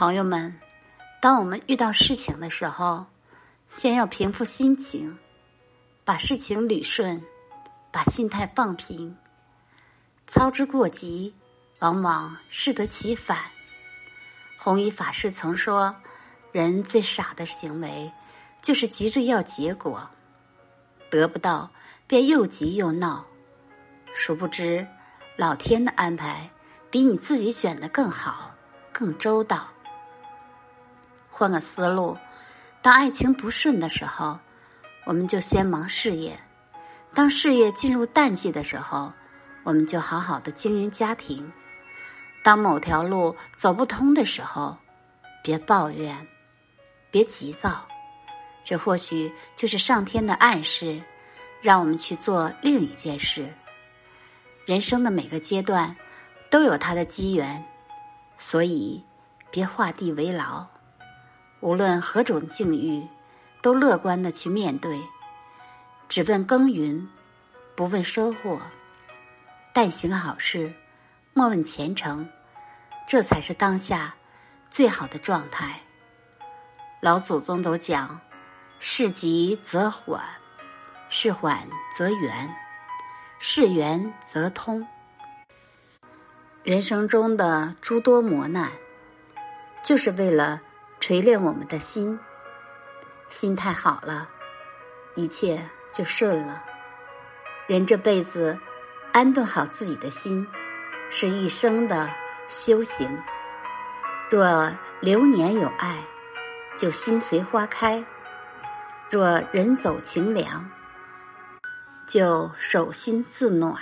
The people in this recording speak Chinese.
朋友们，当我们遇到事情的时候，先要平复心情，把事情捋顺，把心态放平。操之过急，往往适得其反。弘一法师曾说：“人最傻的行为，就是急着要结果，得不到便又急又闹。殊不知，老天的安排比你自己选的更好，更周到。”换个思路，当爱情不顺的时候，我们就先忙事业；当事业进入淡季的时候，我们就好好的经营家庭。当某条路走不通的时候，别抱怨，别急躁，这或许就是上天的暗示，让我们去做另一件事。人生的每个阶段都有它的机缘，所以别画地为牢。无论何种境遇，都乐观的去面对，只问耕耘，不问收获。但行好事，莫问前程，这才是当下最好的状态。老祖宗都讲：事急则缓，事缓则圆，事圆则通。人生中的诸多磨难，就是为了。锤炼我们的心，心态好了，一切就顺了。人这辈子安顿好自己的心，是一生的修行。若流年有爱，就心随花开；若人走情凉，就手心自暖。